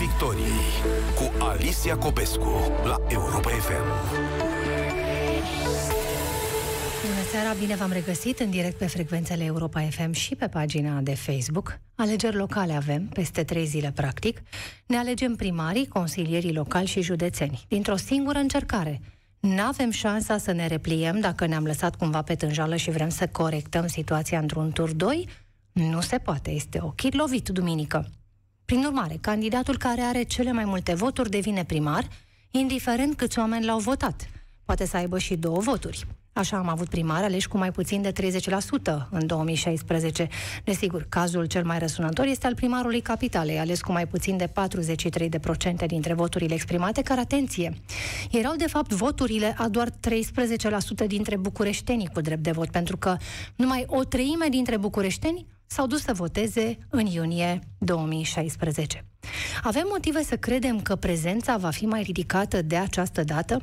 Piața Victoriei cu Alicia Copescu la Europa FM. Bună seara, bine v-am regăsit în direct pe frecvențele Europa FM și pe pagina de Facebook. Alegeri locale avem, peste trei zile practic. Ne alegem primarii, consilierii locali și județeni, dintr-o singură încercare. N-avem șansa să ne repliem dacă ne-am lăsat cumva pe tânjală și vrem să corectăm situația într-un tur 2? Nu se poate, este ochit lovit duminică. Prin urmare, candidatul care are cele mai multe voturi devine primar, indiferent câți oameni l-au votat. Poate să aibă și două voturi. Așa am avut primari aleși cu mai puțin de 30% în 2016. Desigur, cazul cel mai răsunător este al primarului Capitalei, ales cu mai puțin de 43% dintre voturile exprimate, care, atenție, erau de fapt voturile a doar 13% dintre bucureștenii cu drept de vot, pentru că numai o treime dintre bucureșteni s-au dus să voteze în iunie 2016. Avem motive să credem că prezența va fi mai ridicată de această dată,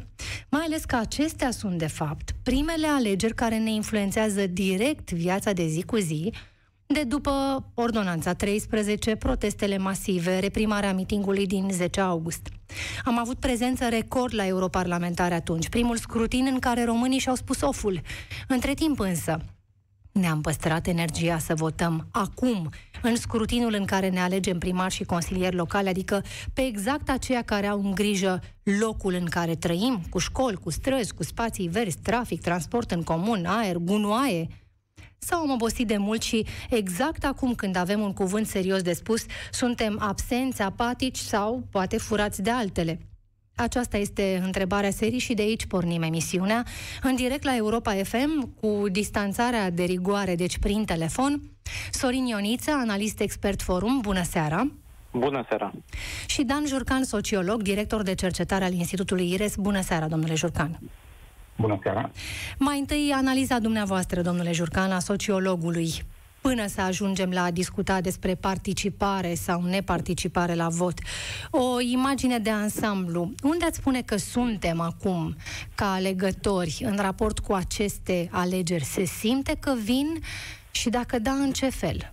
mai ales că acestea sunt, de fapt, primele alegeri care ne influențează direct viața de zi cu zi, de după Ordonanța 13, protestele masive, reprimarea mitingului din 10 august. Am avut prezență record la europarlamentare atunci, primul scrutin în care românii și-au spus oful. Între timp însă, ne-am păstrat energia să votăm acum, în scrutinul în care ne alegem primari și consilieri locali, adică pe exact aceia care au în grijă locul în care trăim, cu școli, cu străzi, cu spații verzi, trafic, transport în comun, aer, gunoaie, sau am obosit de mult și exact acum când avem un cuvânt serios de spus, suntem absenți, apatici sau poate furați de altele. Aceasta este întrebarea serii și de aici pornim emisiunea. În direct la Europa FM, cu distanțarea de rigoare, deci prin telefon. Sorin Ioniță, analist expert forum, bună seara! Bună seara! Și Dan Jurcan, sociolog, director de cercetare al Institutului IRES. Bună seara, domnule Jurcan! Bună seara! Mai întâi, analiza dumneavoastră, domnule Jurcan, a sociologului până să ajungem la a discuta despre participare sau neparticipare la vot. O imagine de ansamblu. Unde ați spune că suntem acum ca alegători în raport cu aceste alegeri? Se simte că vin și dacă da, în ce fel?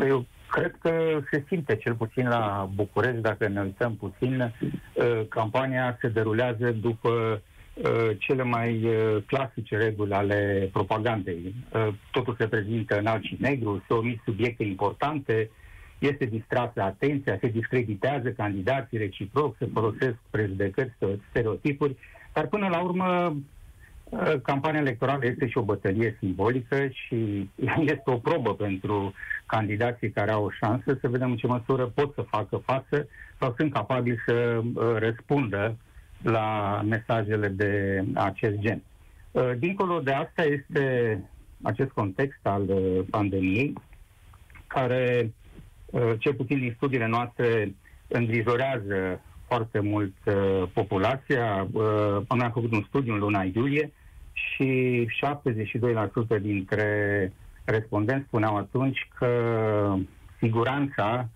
Eu cred că se simte cel puțin la București, dacă ne uităm puțin, uh, campania se derulează după Uh, cele mai uh, clasice reguli ale propagandei. Uh, totul se prezintă în alb și negru, se omit subiecte importante, este distrasă atenția, se discreditează candidații reciproc, se folosesc prejudecăți, stereotipuri, dar până la urmă campania electorală este și o bătălie simbolică și este o probă pentru candidații care au o șansă să vedem în ce măsură pot să facă față sau sunt capabili să răspundă la mesajele de acest gen. Uh, dincolo de asta este acest context al uh, pandemiei, care, uh, cel puțin din studiile noastre, îngrijorează foarte mult populația. Am făcut un studiu în luna iulie și 72% dintre respondenți spuneau atunci că siguranța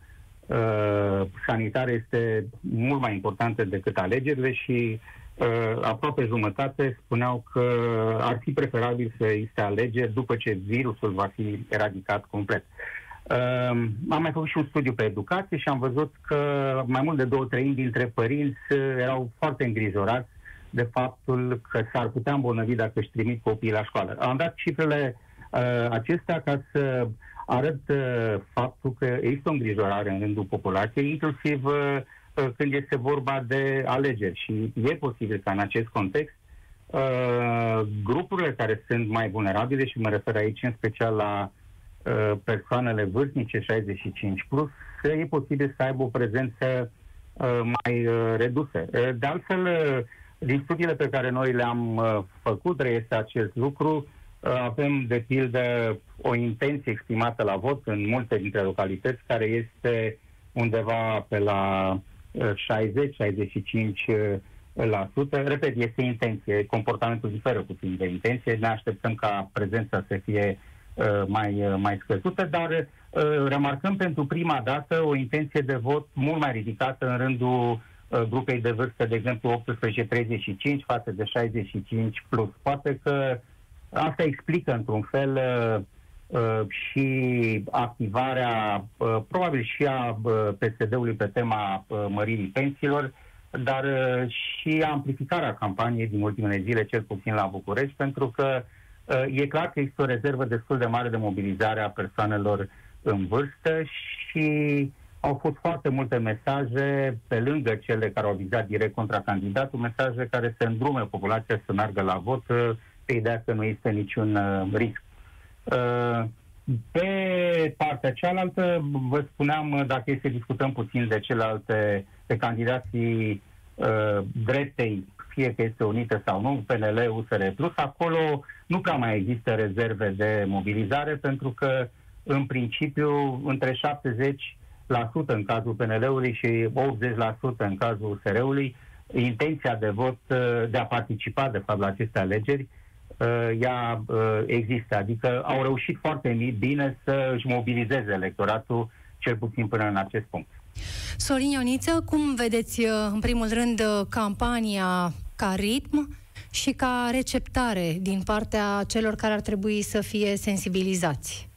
uh, sanitară este mult mai importantă decât alegerile și uh, aproape jumătate spuneau că ar fi preferabil să existe alegeri după ce virusul va fi eradicat complet. Uh, am mai făcut și un studiu pe educație și am văzut că mai mult de două treimi dintre părinți erau foarte îngrijorați de faptul că s-ar putea îmbolnăvi dacă își trimit copiii la școală. Am dat cifrele uh, acestea ca să arăt uh, faptul că există o îngrijorare în rândul populației, inclusiv uh, uh, când este vorba de alegeri. Și e posibil ca în acest context uh, grupurile care sunt mai vulnerabile, și mă refer aici în special la uh, persoanele vârstnice 65 plus, să e posibil să aibă o prezență uh, mai uh, redusă. Uh, de altfel, uh, din studiile pe care noi le-am uh, făcut, reiese acest lucru, avem, de pildă, o intenție exprimată la vot în multe dintre localități, care este undeva pe la 60-65%. Repet, este intenție, comportamentul diferă puțin de intenție, ne așteptăm ca prezența să fie uh, mai, uh, mai scăzută, dar uh, remarcăm pentru prima dată o intenție de vot mult mai ridicată în rândul grupei de vârstă, de exemplu 18-35 față de 65 plus. Poate că Asta explică, într-un fel, uh, uh, și activarea, uh, probabil și a uh, PSD-ului pe tema uh, măririi pensiilor, dar uh, și amplificarea campaniei din ultimele zile, cel puțin la București, pentru că uh, e clar că există o rezervă destul de mare de mobilizare a persoanelor în vârstă și au fost foarte multe mesaje, pe lângă cele care au vizat direct contra candidatul, mesaje care se îndrume populația să meargă la vot uh, pe ideea că nu este niciun uh, risc. Uh, pe partea cealaltă, vă spuneam, dacă e să discutăm puțin de celelalte, de candidații uh, dreptei, fie că este unită sau nu, PNL, USR Plus, acolo nu prea mai există rezerve de mobilizare, pentru că, în principiu, între 70 în cazul PNL-ului și 80% în cazul USR-ului, intenția de vot de a participa, de fapt, la aceste alegeri, ea există. Adică au reușit foarte bine să își mobilizeze electoratul, cel puțin până în acest punct. Sorin Ioniță, cum vedeți, în primul rând, campania ca ritm și ca receptare din partea celor care ar trebui să fie sensibilizați?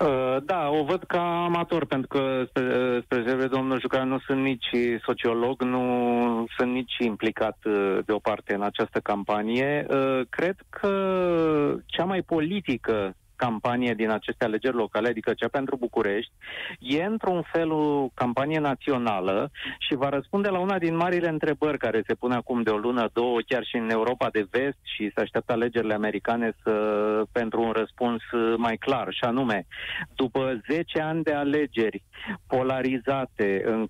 Uh, da, o văd ca amator, pentru că, spre, spre domnul Jucan, nu sunt nici sociolog, nu sunt nici implicat uh, de o parte în această campanie. Uh, cred că cea mai politică campanie din aceste alegeri locale, adică cea pentru București, e într-un fel o campanie națională și va răspunde la una din marile întrebări care se pune acum de o lună, două, chiar și în Europa de vest și se așteaptă alegerile americane să, pentru un răspuns mai clar, și anume, după 10 ani de alegeri polarizate în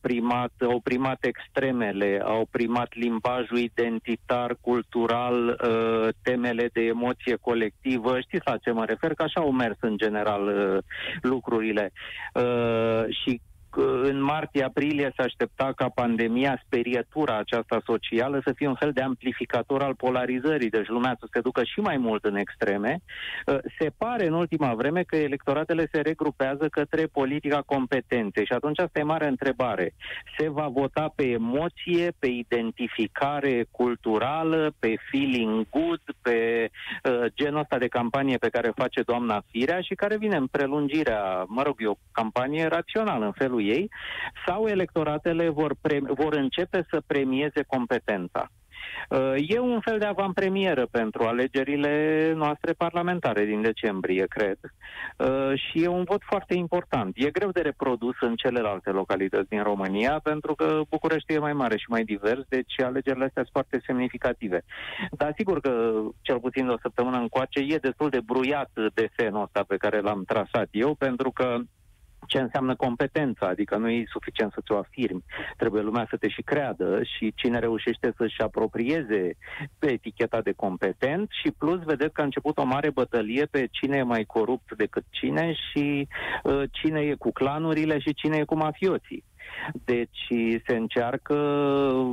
primat, au primat extremele, au primat limbajul identitar, cultural, uh, temele de emoție colectivă. Știți la ce mă refer? Că așa au mers în general uh, lucrurile. Uh, și în martie-aprilie se aștepta ca pandemia, sperietura aceasta socială, să fie un fel de amplificator al polarizării, deci lumea să se ducă și mai mult în extreme. Uh, se pare în ultima vreme că electoratele se regrupează către politica competențe și atunci asta e mare întrebare. Se va vota pe emoție, pe identificare culturală, pe feeling good, pe uh, genul ăsta de campanie pe care face doamna Firea și care vine în prelungirea, mă rog, e o campanie rațională în felul ei, sau electoratele vor, pre- vor începe să premieze competența. Uh, e un fel de avantpremieră pentru alegerile noastre parlamentare din decembrie, cred. Uh, și e un vot foarte important. E greu de reprodus în celelalte localități din România, pentru că București e mai mare și mai divers, deci alegerile astea sunt foarte semnificative. Dar sigur că, cel puțin de o săptămână încoace, e destul de bruiat desenul ăsta pe care l-am trasat eu, pentru că ce înseamnă competența, adică nu e suficient să ți-o afirmi. Trebuie lumea să te și creadă și cine reușește să-și aproprieze pe eticheta de competent și plus vedeți că a început o mare bătălie pe cine e mai corupt decât cine și uh, cine e cu clanurile și cine e cu mafioții. Deci se încearcă,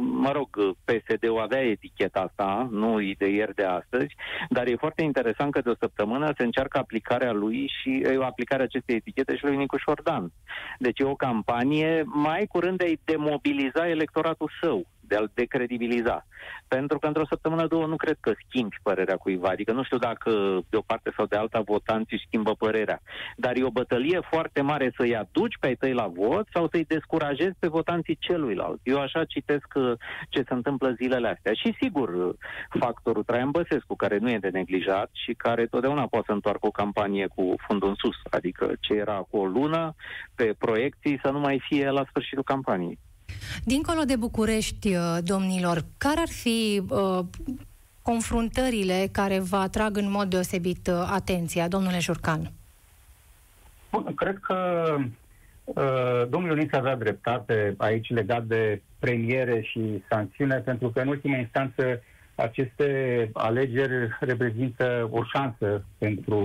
mă rog, PSD-ul avea eticheta asta, nu de ieri de astăzi, dar e foarte interesant că de o săptămână se încearcă aplicarea lui și e o aplicare acestei etichete și lui Nicuș Șordan. Deci e o campanie mai curând de a-i demobiliza electoratul său de a-l decredibiliza. Pentru că într-o săptămână, două, nu cred că schimbi părerea cuiva. Adică nu știu dacă de o parte sau de alta votanții schimbă părerea. Dar e o bătălie foarte mare să-i aduci pe ai tăi la vot sau să-i descurajezi pe votanții celuilalt. Eu așa citesc uh, ce se întâmplă zilele astea. Și sigur, uh, factorul Traian Băsescu, care nu e de neglijat și care totdeauna poate să întoarcă o campanie cu fundul în sus. Adică ce era cu o lună pe proiecții să nu mai fie la sfârșitul campaniei. Dincolo de București, uh, domnilor, care ar fi uh, confruntările care vă atrag în mod deosebit uh, atenția, domnule Jurcan? Bun, cred că uh, domnul Ionis avea dreptate aici legat de premiere și sancțiune, pentru că în ultima instanță aceste alegeri reprezintă o șansă pentru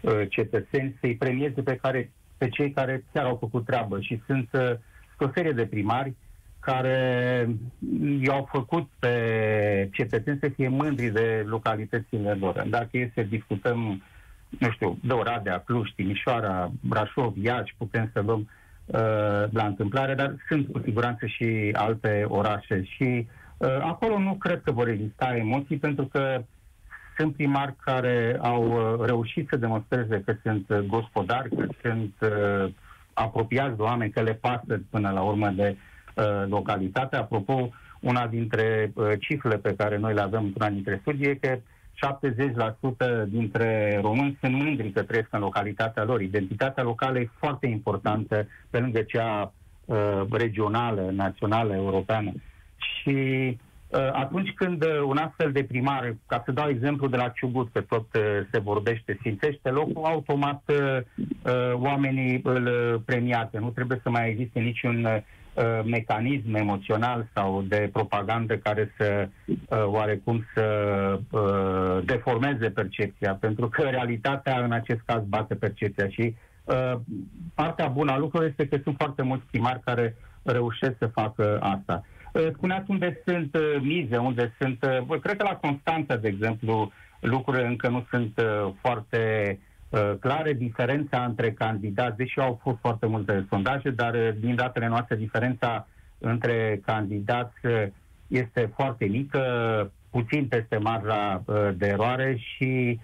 uh, cetățeni să-i premieze pe, care, pe cei care chiar au făcut treabă și sunt uh, o serie de primari care i-au făcut pe cetățeni să fie mândri de localitățile lor. Dacă e să discutăm, nu știu, de Oradea, Cluj, Timișoara, Brașov, Iași, putem să luăm uh, la întâmplare, dar sunt cu siguranță și alte orașe și uh, acolo nu cred că vor exista emoții pentru că sunt primari care au uh, reușit să demonstreze că sunt gospodari, că sunt uh, apropiați de oameni, că le pasă până la urmă de uh, localitate. Apropo, una dintre uh, cifrele pe care noi le avem într-una dintre studii e că 70% dintre români sunt mândri că trăiesc în localitatea lor. Identitatea locală e foarte importantă pe lângă cea uh, regională, națională, europeană. Și uh, atunci când uh, un astfel de primar, ca să dau exemplu de la Ciugut, că tot uh, se vorbește, sfințește locul, automat uh, uh, oamenii îl premiază. Nu trebuie să mai existe niciun uh, Uh, mecanism emoțional sau de propagandă care să uh, oarecum să uh, deformeze percepția, pentru că realitatea în acest caz bate percepția și uh, partea bună a lucrurilor este că sunt foarte mulți primari care reușesc să facă asta. Uh, spuneați unde sunt uh, mize, unde sunt... Uh, cred că la Constanța, de exemplu, lucrurile încă nu sunt uh, foarte Uh, clare diferența între candidați, deși au fost foarte multe sondaje, dar uh, din datele noastre diferența între candidați uh, este foarte mică, puțin peste marja de eroare și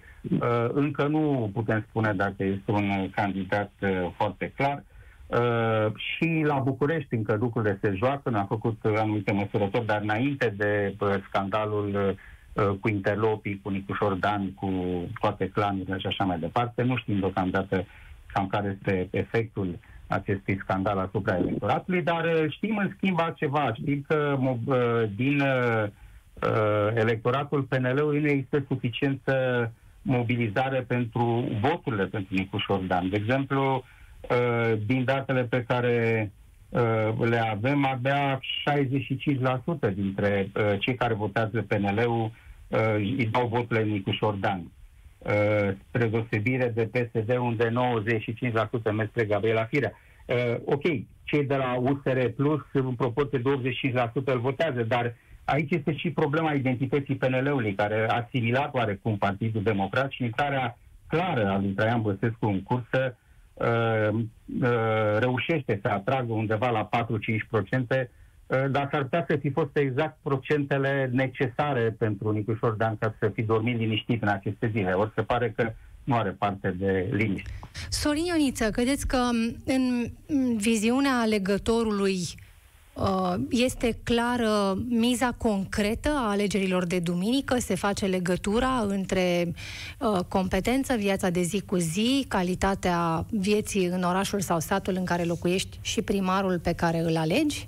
încă nu putem spune dacă este un candidat foarte clar. Uh, și la București încă lucrurile se joacă, ne-a făcut anumite măsurători, dar înainte de uh, scandalul Uh, cu interlopii, cu Nicușor Dan, cu toate clanurile și așa mai departe. Nu știm deocamdată cam care este efectul acestui scandal asupra electoratului, dar uh, știm în schimb altceva. Știm că uh, din electoratul PNL-ului nu există suficientă mobilizare pentru voturile pentru Nicușor Dan. De exemplu, din datele pe care le avem, abia 65% dintre cei care votează PNL-ul uh, îi dau votul lui Nicușor Dan. Uh, spre deosebire de PSD, unde 95% merg spre Gabriela Firea. Uh, ok, cei de la USR Plus, în proporție de 85% îl votează, dar aici este și problema identității PNL-ului, care a asimilat oarecum Partidul Democrat și intrarea clară a lui Traian Băsescu în cursă uh, uh, reușește să atragă undeva la 4-5% Eh, dar s-ar putea să fi fost exact procentele necesare pentru Nicușor Dan ca să fi dormit liniștit în aceste zile. Ori se pare că nu are parte de liniște. Sorin Ioniță, credeți că în viziunea alegătorului uh, este clară miza concretă a alegerilor de duminică? Se face legătura între uh, competență, viața de zi cu zi, calitatea vieții în orașul sau satul în care locuiești și primarul pe care îl alegi?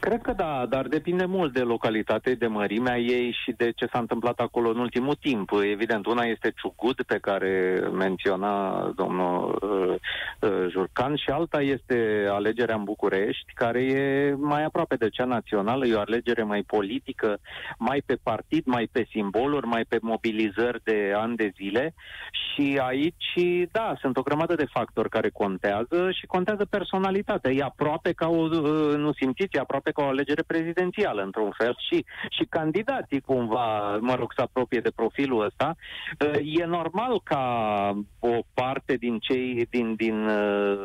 Cred că da, dar depinde mult de localitate, de mărimea ei și de ce s-a întâmplat acolo în ultimul timp. Evident, una este Ciugud, pe care menționa domnul uh, uh, Jurcan, și alta este alegerea în București, care e mai aproape de cea națională, e o alegere mai politică, mai pe partid, mai pe simboluri, mai pe mobilizări de ani de zile. Și aici, da, sunt o grămadă de factori care contează și contează personalitatea. E aproape ca o, uh, nu simțiți, e aproape ca o alegere prezidențială, într-un fel, și, și candidații cumva, mă rog, să apropie de profilul ăsta. Uh, e normal ca o parte din cei, din, din uh,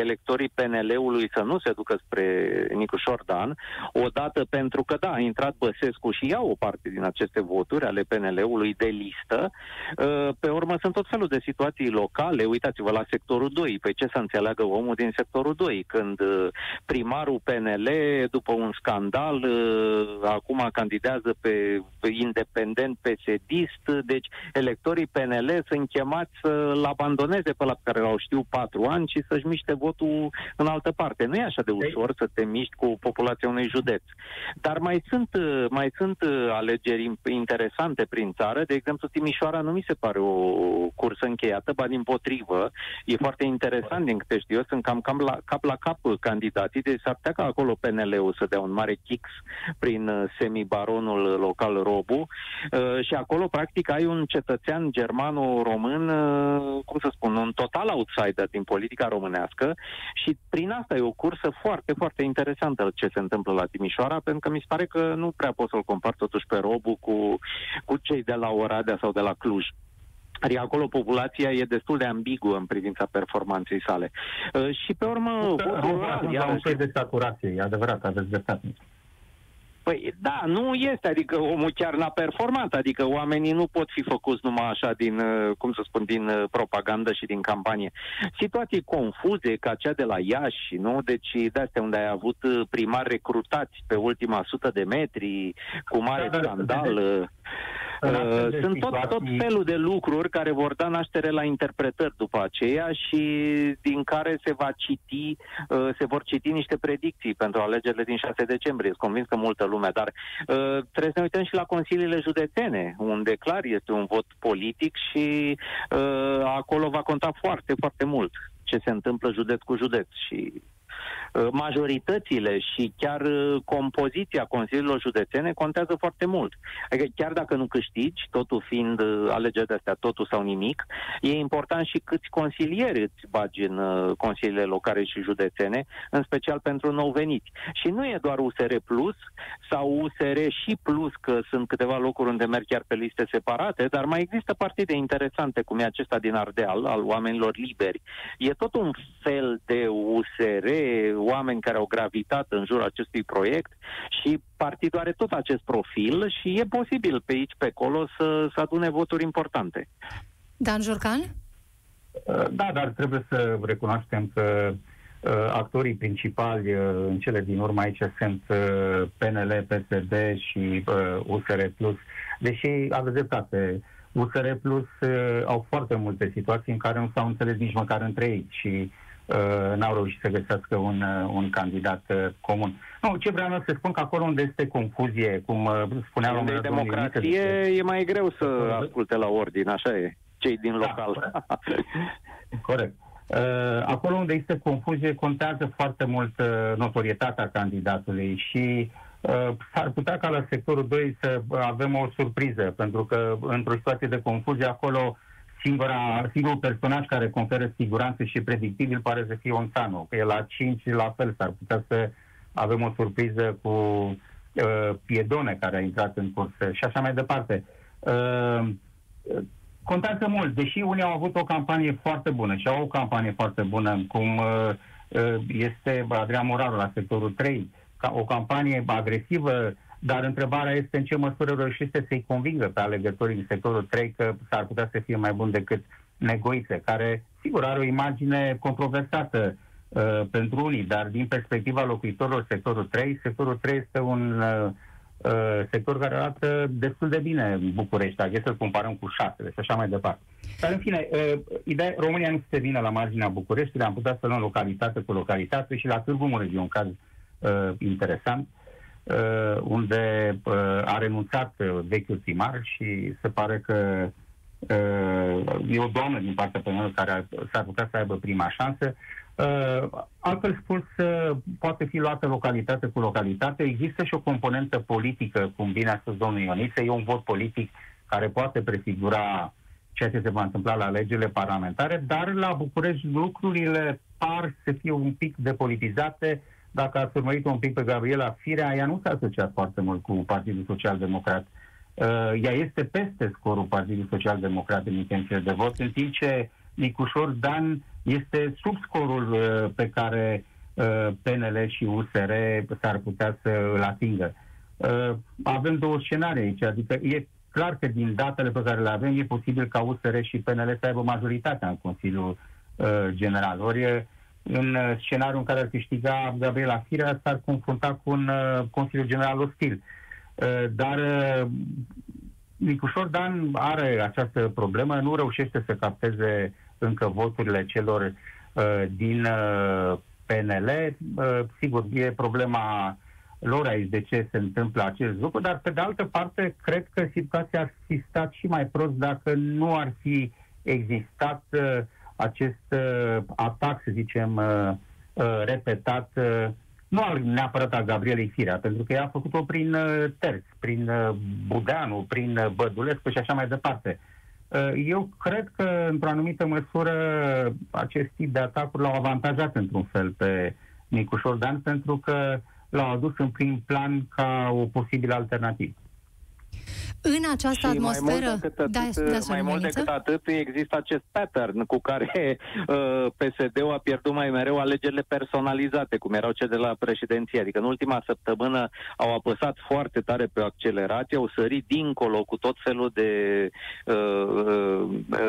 electorii PNL-ului să nu se ducă spre Nicușor Dan, odată pentru că, da, a intrat Băsescu și ia o parte din aceste voturi ale PNL-ului de listă. Uh, pe urmă sunt tot felul de situații locale. Uitați-vă la sectorul 2. Păi ce să înțeleagă omul din sectorul 2? Când primarul PNL după un scandal, uh, acum candidează pe, pe independent PSD-ist, deci electorii PNL sunt chemați să-l abandoneze pe la care l-au știu patru ani și să-și miște votul în altă parte. Nu e așa de ușor să te miști cu populația unui județ. Dar mai sunt, uh, mai sunt uh, alegeri interesante prin țară. De exemplu, Timișoara nu mi se pare o cursă încheiată, ba din potrivă. E foarte interesant, din câte știu eu, sunt cam, cam la, cap la cap candidații, deci s-ar putea ca acolo PNL-ul să dea un mare kix prin uh, semibaronul local Robu uh, și acolo practic ai un cetățean germano-român, uh, cum să spun, un total outsider din politica românească și prin asta e o cursă foarte, foarte interesantă ce se întâmplă la Timișoara, pentru că mi se pare că nu prea pot să-l compar totuși pe Robu cu, cu cei de la Oradea sau de la Cluj. Adică acolo populația e destul de ambiguă în privința performanței sale. Uh, și pe urmă... Votul rural, un fel de saturație, e adevărat, aveți dreptate. Păi da, nu este, adică omul chiar n-a performat, adică oamenii nu pot fi făcuți numai așa din, uh, cum să spun, din uh, propagandă și din campanie. Situații confuze ca cea de la Iași, nu? Deci de astea unde ai avut uh, primari recrutați pe ultima sută de metri, cu mare da, scandal. Da, da, da. Uh, sunt tot, tot felul de lucruri care vor da naștere la interpretări după aceea și din care se va citi, uh, se vor citi niște predicții pentru alegerile din 6 decembrie. Sunt convins că multă lume, dar uh, trebuie să ne uităm și la consiliile județene, unde clar este un vot politic și uh, acolo va conta foarte, foarte mult ce se întâmplă județ cu județ și Uh, majoritățile și chiar uh, compoziția consiliilor județene contează foarte mult. Adică chiar dacă nu câștigi, totul fiind uh, alegeri de astea, totul sau nimic, e important și câți consilieri îți bagi în consiliile locale și județene, în special pentru nou veniți. Și nu e doar USR Plus sau USR și Plus, că sunt câteva locuri unde merg chiar pe liste separate, dar mai există partide interesante, cum e acesta din Ardeal, al oamenilor liberi. E tot un fel de USR, oameni care au gravitat în jurul acestui proiect și partidul are tot acest profil și e posibil pe aici, pe acolo să, să adune voturi importante. Dan Jurcan? Da, dar trebuie să recunoaștem că uh, actorii principali uh, în cele din urmă aici sunt uh, PNL, PSD și USR Plus. Deși aveți dreptate, USR Plus au foarte multe situații în care nu s-au înțeles nici măcar între ei și uh, n-au reușit să găsească un, uh, un candidat uh, comun. Nu, ce vreau să spun că acolo unde este confuzie, cum uh, spunea la Unde e democrație, e mai greu să asculte la ordine, așa e, cei din da, local. Corect. corect. Uh, acolo unde este confuzie, contează foarte mult uh, notorietatea candidatului și uh, s-ar putea ca la sectorul 2 să avem o surpriză, pentru că într-o situație de confuzie acolo singura, singurul personaj care conferă siguranță și predictibil pare să fie Onsano. Că e la 5 la fel s-ar putea să avem o surpriză cu uh, Piedone care a intrat în cursă și așa mai departe. Uh, contează mult, deși unii au avut o campanie foarte bună și au o campanie foarte bună, cum uh, uh este Adrian Moraru la sectorul 3, ca o campanie agresivă, dar întrebarea este în ce măsură reușește să-i convingă pe alegătorii din sectorul 3 că s-ar putea să fie mai bun decât Negoițe, care, sigur, are o imagine controversată uh, pentru unii, dar din perspectiva locuitorilor sectorul 3, sectorul 3 este un uh, uh, sector care arată destul de bine în București, dacă să-l comparăm cu șasele și așa mai departe. Dar, în fine, uh, ideea, România nu se vine la marginea București, am putea să luăm localitate cu localitate și la Târgu Mureș e un caz uh, interesant. Uh, uh, unde uh, a renunțat uh, vechiul primar și se pare că uh, e o doamnă din partea penală care s-ar putea să aibă prima șansă. Uh, altfel spus, uh, poate fi luată localitate cu localitate. Există și o componentă politică, cum bine a spus domnul Ioniță, e un vot politic care poate prefigura ceea ce se va întâmpla la alegerile parlamentare, dar la București lucrurile par să fie un pic depolitizate, uh, dacă ați urmărit un pic pe Gabriela Firea, ea nu s-a asociat foarte mult cu Partidul Social Democrat. Uh, ea este peste scorul Partidului Social Democrat în intenție de vot, în timp ce Nicușor Dan este sub scorul uh, pe care uh, PNL și USR s-ar putea să îl atingă. Uh, avem două scenarii aici, adică e clar că din datele pe care le avem e posibil ca USR și PNL să aibă majoritatea în Consiliul uh, General. Ori în uh, scenariul în care ar câștiga Gabriela Firea, s-ar confrunta cu un uh, Consiliu General ostil. Uh, dar uh, Nicușor Dan are această problemă, nu reușește să capteze încă voturile celor uh, din uh, PNL. Uh, sigur, e problema lor aici de ce se întâmplă acest lucru, dar pe de altă parte cred că situația ar fi stat și mai prost dacă nu ar fi existat uh, acest uh, atac, să zicem, uh, uh, repetat, uh, nu al neapărat a Gabrielei Firea, pentru că ea a făcut-o prin uh, terți, prin uh, Budeanu, prin uh, Bădulescu și așa mai departe. Uh, eu cred că, într-o anumită măsură, acest tip de atacuri l-au avantajat într-un fel pe Nicușor Dan, pentru că l-au adus în prim plan ca o posibilă alternativă. În această și atmosferă... Mai mult decât atât, da, da, mai mult decât atât există acest pattern cu care uh, PSD-ul a pierdut mai mereu alegerile personalizate, cum erau cele de la președinție. Adică în ultima săptămână au apăsat foarte tare pe accelerație, au sărit dincolo cu tot felul de uh, uh,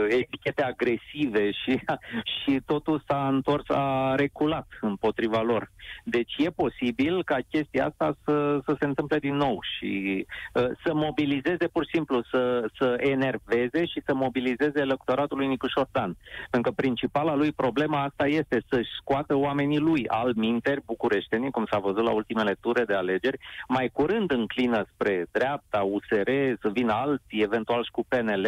etichete agresive și, și totul s-a întors, a reculat împotriva lor. Deci e posibil ca chestia asta să, să se întâmple din nou și uh, să mobilizeze pur și simplu, să, să enerveze și să mobilizeze electoratul lui Nicu Șordan. Pentru că principala lui problema asta este să-și scoată oamenii lui al minteri bucureștenii, cum s-a văzut la ultimele ture de alegeri, mai curând înclină spre dreapta, USR, să vină alții, eventual și cu PNL,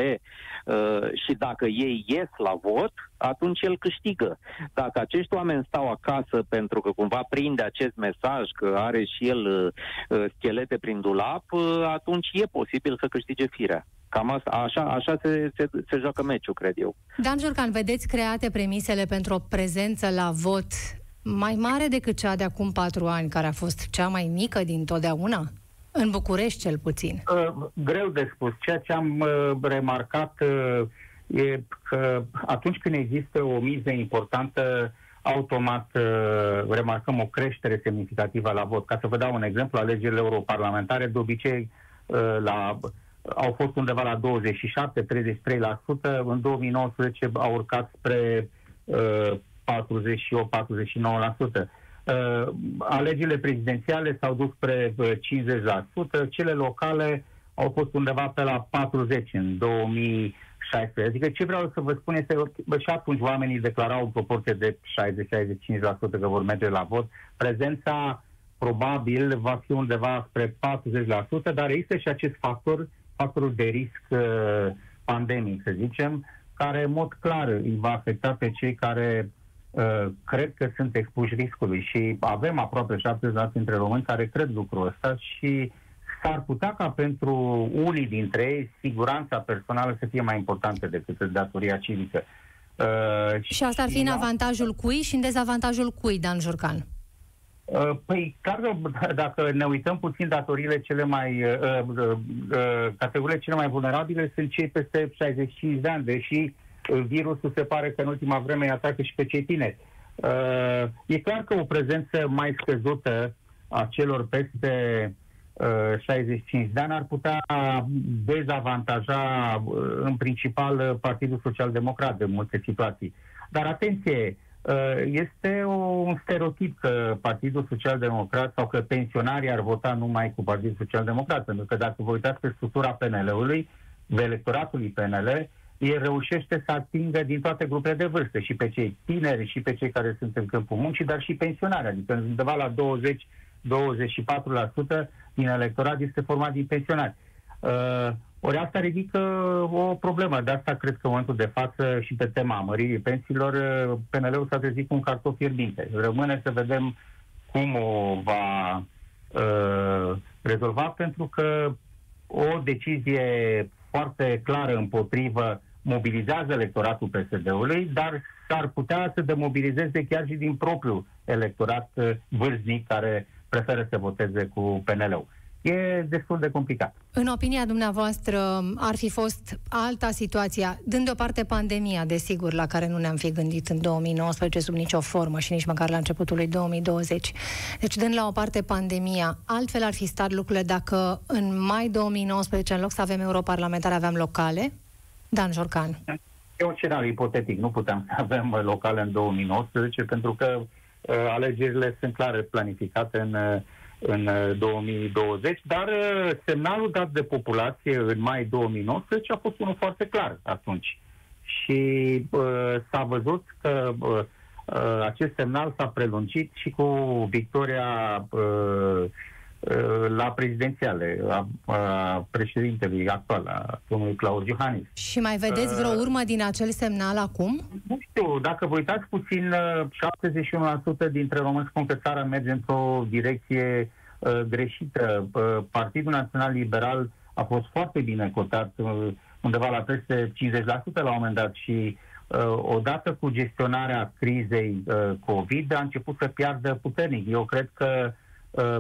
uh, și dacă ei ies la vot, atunci el câștigă. Dacă acești oameni stau acasă pentru că cumva prinde acest mesaj că are și el uh, schelete prin dulap, uh, atunci e posibil să câștige firea. Cam asta, așa, așa se, se, se joacă meciul, cred eu. Dan Jurcan, vedeți create premisele pentru o prezență la vot mai mare decât cea de acum patru ani, care a fost cea mai mică din totdeauna? În București, cel puțin. Uh, greu de spus. Ceea ce am uh, remarcat uh, e că atunci când există o miză importantă, automat uh, remarcăm o creștere semnificativă la vot. Ca să vă dau un exemplu, alegerile europarlamentare de obicei uh, la, au fost undeva la 27-33%, în 2019 au urcat spre uh, 48-49%. Uh, alegerile prezidențiale s-au dus spre 50%, uh, cele locale au fost undeva pe la 40% în 2000 16. Adică ce vreau să vă spun este că bă, și atunci oamenii declarau în proporție de 60-65% că vor merge la vot. Prezența probabil va fi undeva spre 40%, dar există și acest factor, factorul de risc uh, pandemic, să zicem, care în mod clar îi va afecta pe cei care uh, cred că sunt expuși riscului și avem aproape 70% dintre români care cred lucrul ăsta și s-ar putea ca pentru unii dintre ei siguranța personală să fie mai importantă decât datoria civică. Uh, și asta ar fi în avantajul cui și în dezavantajul cui, Dan Jurcan? Uh, păi, clar, dacă ne uităm puțin, datoriile cele mai, uh, uh, uh, categoriile cele mai vulnerabile sunt cei peste 65 de ani, deși virusul se pare că în ultima vreme îi atacă și pe cei tineri. Uh, e clar că o prezență mai scăzută a celor peste 65 de ani ar putea dezavantaja uh, în principal uh, Partidul Social Democrat în multe situații. Dar atenție, uh, este un stereotip că Partidul Social Democrat sau că pensionarii ar vota numai cu Partidul Social Democrat, pentru că dacă vă uitați pe structura PNL-ului, de electoratului PNL, el reușește să atingă din toate grupele de vârstă, și pe cei tineri, și pe cei care sunt în câmpul muncii, dar și pensionari, adică undeva la 20 24% din electorat este format din pensionari. Uh, ori asta ridică o problemă. De asta cred că în momentul de față și pe tema măririi pensiilor, uh, PNL-ul s-a trezit cu un cartof fierbinte. Rămâne să vedem cum o va uh, rezolva, pentru că o decizie foarte clară împotrivă mobilizează electoratul PSD-ului, dar s-ar putea să demobilizeze chiar și din propriul electorat uh, vârstnic care preferă să voteze cu PNL-ul. E destul de complicat. În opinia dumneavoastră, ar fi fost alta situație, dând deoparte pandemia, desigur, la care nu ne-am fi gândit în 2019 sub nicio formă și nici măcar la începutul lui 2020. Deci, dând la o parte pandemia, altfel ar fi stat lucrurile dacă în mai 2019, în loc să avem europarlamentare, aveam locale? Dan Jorcan. E un scenariu ipotetic. Nu puteam să avem locale în 2019 pentru că Uh, alegerile sunt clare planificate în, uh, în 2020, uh, dar semnalul dat de populație în mai 2019 a fost unul foarte clar atunci. Și uh, s-a văzut că uh, acest semnal s-a prelungit și cu victoria uh, Uh, la prezidențiale a, a președintelui actual, a domnului Claus Iohannis. Și mai vedeți vreo uh, urmă din acel semnal acum? Nu știu, dacă vă uitați puțin, 71% dintre români spun că țara merge într-o direcție uh, greșită. Uh, Partidul Național Liberal a fost foarte bine cotat, uh, undeva la peste 50% la un moment dat și uh, odată cu gestionarea crizei uh, COVID a început să piardă puternic. Eu cred că uh,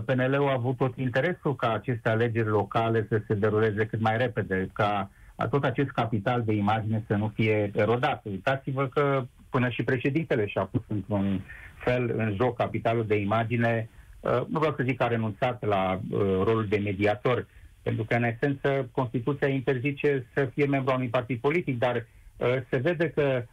PNL-ul a avut tot interesul ca aceste alegeri locale să se deruleze cât mai repede, ca tot acest capital de imagine să nu fie erodat. Uitați-vă că până și președintele și-a pus într-un fel în joc capitalul de imagine, uh, nu vreau să zic că a renunțat la uh, rolul de mediator, pentru că, în esență, Constituția interzice să fie membru a unui partid politic, dar uh, se vede că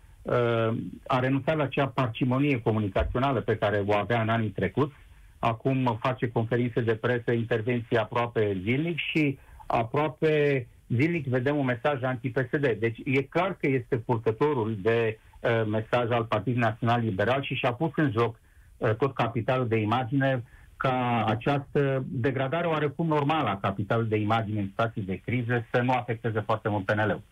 a renunțat la acea parcimonie comunicațională pe care o avea în anii trecuți, acum face conferințe de presă, intervenții aproape zilnic și aproape zilnic vedem un mesaj anti-PSD. Deci e clar că este purtătorul de uh, mesaj al Partidului Național Liberal și și-a pus în joc uh, tot capitalul de imagine ca această degradare oarecum normală a capitalului de imagine în situații de criză să nu afecteze foarte mult PNL-ul.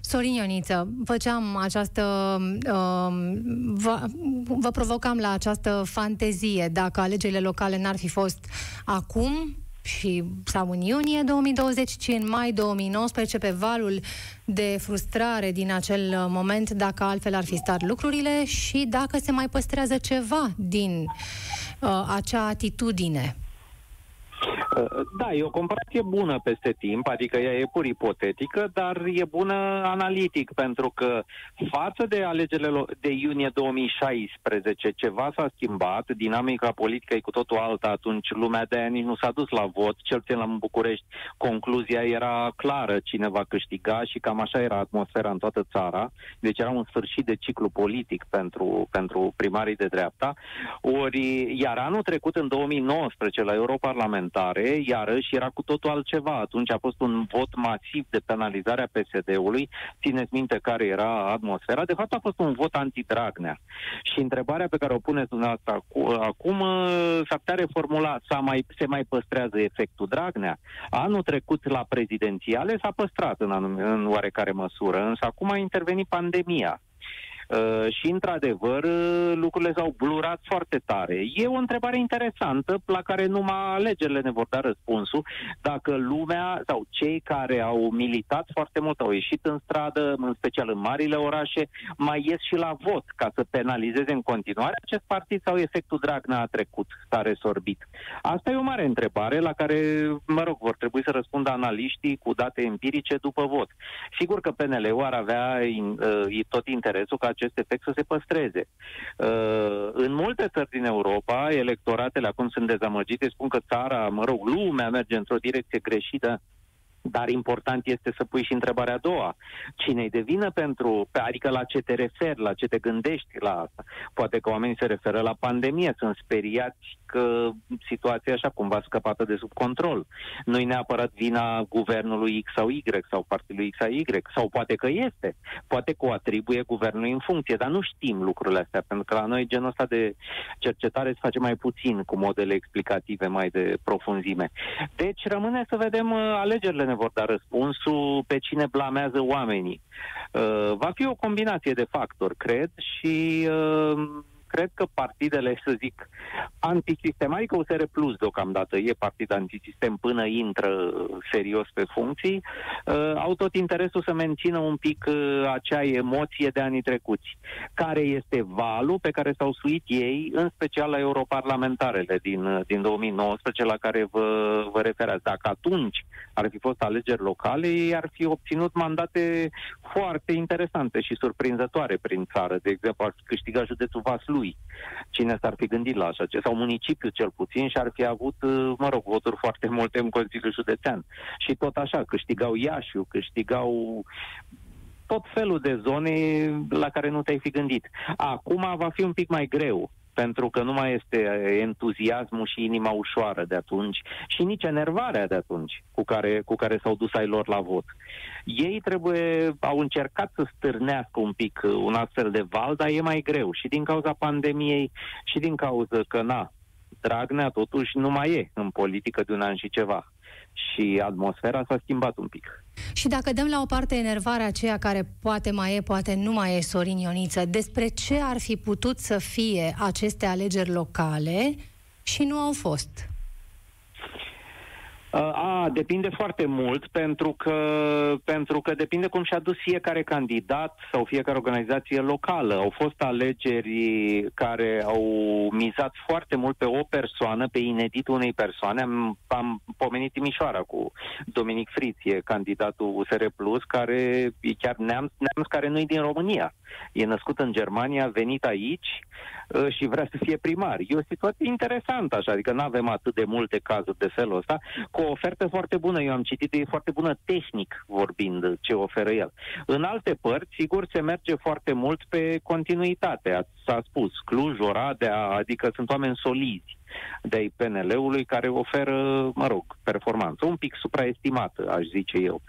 Sorin Ioniță, făceam această, uh, vă, vă provocam la această fantezie, dacă alegerile locale n-ar fi fost acum, și sau în iunie 2020, ci în mai 2019, pe valul de frustrare din acel moment, dacă altfel ar fi stat lucrurile și dacă se mai păstrează ceva din uh, acea atitudine. Uh, da, e o comparație bună peste timp, adică ea e pur ipotetică, dar e bună analitic, pentru că față de alegerile de iunie 2016, ceva s-a schimbat, dinamica politică e cu totul alta, atunci lumea de aia nici nu s-a dus la vot, cel puțin la București, concluzia era clară cine va câștiga și cam așa era atmosfera în toată țara, deci era un sfârșit de ciclu politic pentru, pentru primarii de dreapta, ori iar anul trecut, în 2019, la Europarlamentare, iarăși era cu totul altceva. Atunci a fost un vot masiv de penalizare a PSD-ului. Țineți minte care era atmosfera. De fapt a fost un vot anti-Dragnea. Și întrebarea pe care o puneți dumneavoastră acum s-ar putea reformula. S-a mai, se mai păstrează efectul Dragnea? Anul trecut la prezidențiale s-a păstrat în, anum- în oarecare măsură, însă acum a intervenit pandemia. Uh, și, într-adevăr, uh, lucrurile s-au blurat foarte tare. E o întrebare interesantă la care numai alegerile ne vor da răspunsul. Dacă lumea sau cei care au militat foarte mult, au ieșit în stradă, în special în marile orașe, mai ies și la vot ca să penalizeze în continuare acest partid sau efectul Dragnea a trecut, s-a resorbit. Asta e o mare întrebare la care, mă rog, vor trebui să răspundă analiștii cu date empirice după vot. Sigur că PNL-ul ar avea uh, tot interesul ca acest efect să se păstreze. Uh, în multe țări din Europa, electoratele acum sunt dezamăgite, spun că țara, mă rog, lumea merge într-o direcție greșită dar important este să pui și întrebarea a doua. Cine-i de vină pentru, adică la ce te referi, la ce te gândești la asta? Poate că oamenii se referă la pandemie, sunt speriați că situația așa cumva scăpată de sub control. Nu e neapărat vina guvernului X sau Y sau partidului X sau Y, sau poate că este. Poate că o atribuie guvernului în funcție, dar nu știm lucrurile astea, pentru că la noi genul ăsta de cercetare se face mai puțin cu modele explicative mai de profunzime. Deci rămâne să vedem uh, alegerile ne vor da răspunsul pe cine blamează oamenii. Uh, va fi o combinație de factori, cred, și uh, cred că partidele, să zic, antisistem, adică USR Plus deocamdată e partid antisistem până intră serios pe funcții, uh, au tot interesul să mențină un pic uh, acea emoție de anii trecuți. Care este valul pe care s-au suit ei, în special la europarlamentarele din, uh, din 2019, la care vă, vă referați. Dacă atunci ar fi fost alegeri locale, ei ar fi obținut mandate foarte interesante și surprinzătoare prin țară. De exemplu, ar fi câștigat județul Vaslui lui. Cine s-ar fi gândit la așa ceva? Sau municipiul cel puțin și ar fi avut, uh, mă rog, voturi foarte multe în Consiliul Județean. Și tot așa, câștigau Iașiu, câștigau tot felul de zone la care nu te-ai fi gândit. Acum va fi un pic mai greu, pentru că nu mai este entuziasmul și inima ușoară de atunci și nici enervarea de atunci cu care, cu care s-au dus ai lor la vot. Ei trebuie, au încercat să stârnească un pic un astfel de val, dar e mai greu și din cauza pandemiei și din cauza că, na, Dragnea totuși nu mai e în politică de un an și ceva și atmosfera s-a schimbat un pic. Și dacă dăm la o parte enervarea aceea care poate mai e, poate nu mai e, Sorin Ioniță, despre ce ar fi putut să fie aceste alegeri locale și nu au fost? A, depinde foarte mult pentru că, pentru că depinde cum și-a dus fiecare candidat sau fiecare organizație locală. Au fost alegeri care au mizat foarte mult pe o persoană, pe ineditul unei persoane. Am, am pomenit Timișoara cu Dominic Friție, candidatul USR Plus, care e chiar neamț, neamț care nu e din România. E născut în Germania, a venit aici uh, și vrea să fie primar. E o situație interesantă așa, adică nu avem atât de multe cazuri de felul ăsta, cu o ofertă foarte bună. Eu am citit, e foarte bună tehnic vorbind ce oferă el. În alte părți, sigur, se merge foarte mult pe continuitate. S-a spus Cluj, Oradea, adică sunt oameni solizi de PNL-ului care oferă, mă rog, performanță un pic supraestimată, aș zice eu.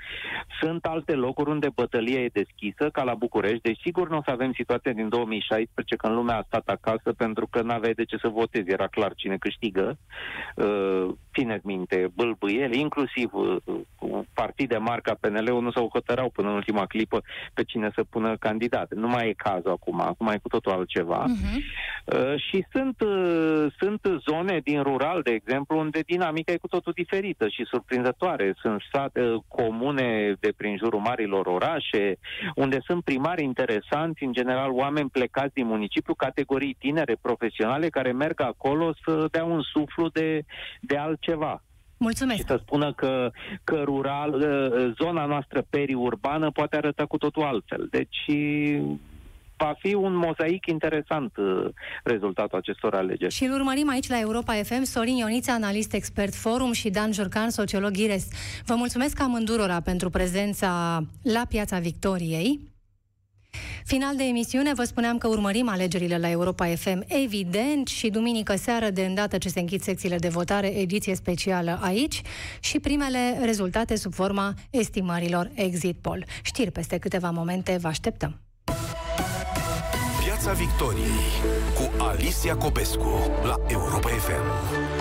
Sunt alte locuri unde bătălia e deschisă, ca la București, deci sigur nu o să avem situația din 2016 când lumea a stat acasă pentru că n-aveai de ce să votezi, era clar cine câștigă. Uh, țineți minte, bâlbâiele, inclusiv uh, partide mari ca PNL-ul nu s-au hotărau până în ultima clipă pe cine să pună candidate. Nu mai e cazul acum, acum e cu totul altceva. Uh-huh. Uh, și sunt, uh, sunt zone din rural, de exemplu, unde dinamica e cu totul diferită și surprinzătoare. Sunt state, uh, comune de prin jurul marilor orașe, unde sunt primari interesanți, în general oameni plecați din municipiu, categorii tinere, profesionale, care merg acolo să dea un suflu de, de altceva. Mulțumesc. Și să spună că, că rural, uh, zona noastră periurbană poate arăta cu totul altfel. Deci va fi un mozaic interesant uh, rezultatul acestor alegeri. Și îl urmărim aici la Europa FM, Sorin Ioniță, analist expert forum și Dan Jurcan, sociolog IRES. Vă mulțumesc amândurora pentru prezența la Piața Victoriei. Final de emisiune, vă spuneam că urmărim alegerile la Europa FM, evident, și duminică seară, de îndată ce se închid secțiile de votare, ediție specială aici și primele rezultate sub forma estimărilor Exit Poll. Știri peste câteva momente, vă așteptăm. Piața Victoriei cu Alicia Copescu la Europa FM.